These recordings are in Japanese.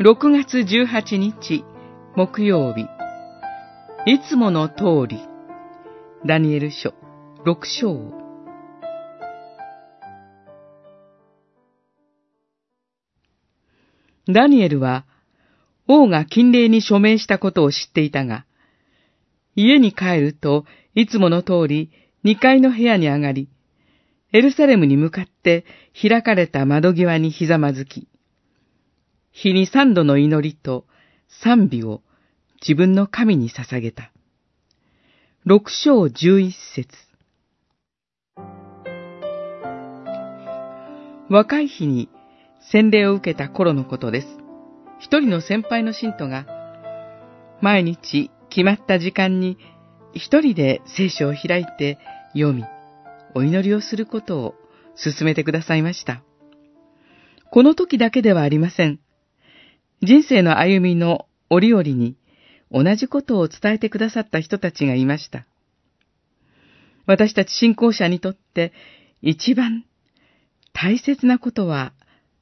6月18日木曜日。いつもの通り。ダニエル書。6章。ダニエルは王が禁令に署名したことを知っていたが、家に帰るといつもの通り2階の部屋に上がり、エルサレムに向かって開かれた窓際にひざまずき、日に三度の祈りと賛美を自分の神に捧げた。六章十一節若い日に洗礼を受けた頃のことです。一人の先輩の信徒が、毎日決まった時間に一人で聖書を開いて読み、お祈りをすることを勧めてくださいました。この時だけではありません。人生の歩みの折々に同じことを伝えてくださった人たちがいました。私たち信仰者にとって一番大切なことは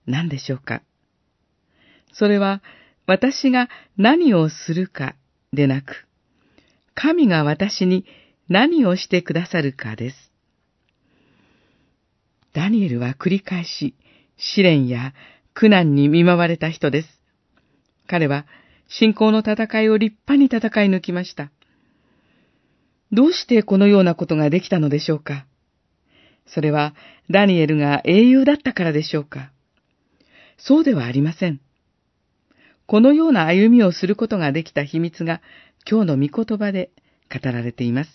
何でしょうか？それは私が何をするかでなく、神が私に何をしてくださるかです。ダニエルは繰り返し試練や苦難に見舞われた人です。彼は信仰の戦いを立派に戦い抜きました。どうしてこのようなことができたのでしょうか？それはダニエルが英雄だったからでしょうか？そうではありません。このような歩みをすることができた秘密が今日の御言葉で語られています。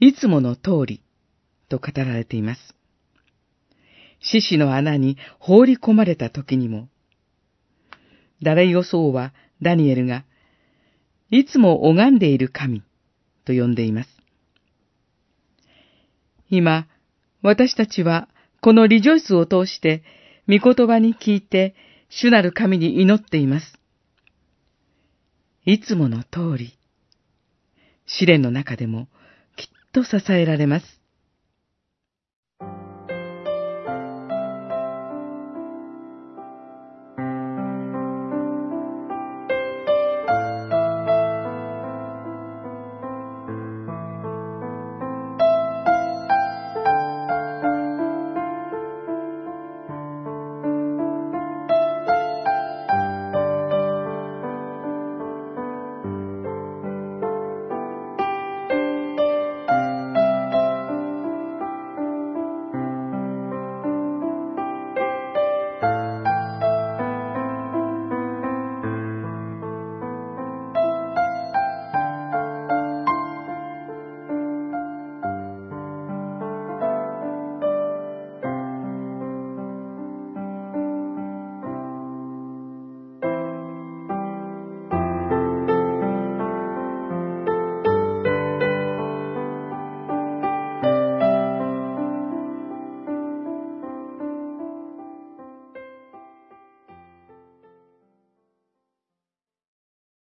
いつもの通りと語られています。獅子の穴に放り込まれた時にも、ダレイオソウはダニエルが、いつも拝んでいる神と呼んでいます。今、私たちはこのリジョイスを通して、御言葉に聞いて、主なる神に祈っています。いつもの通り、試練の中でもきっと支えられます。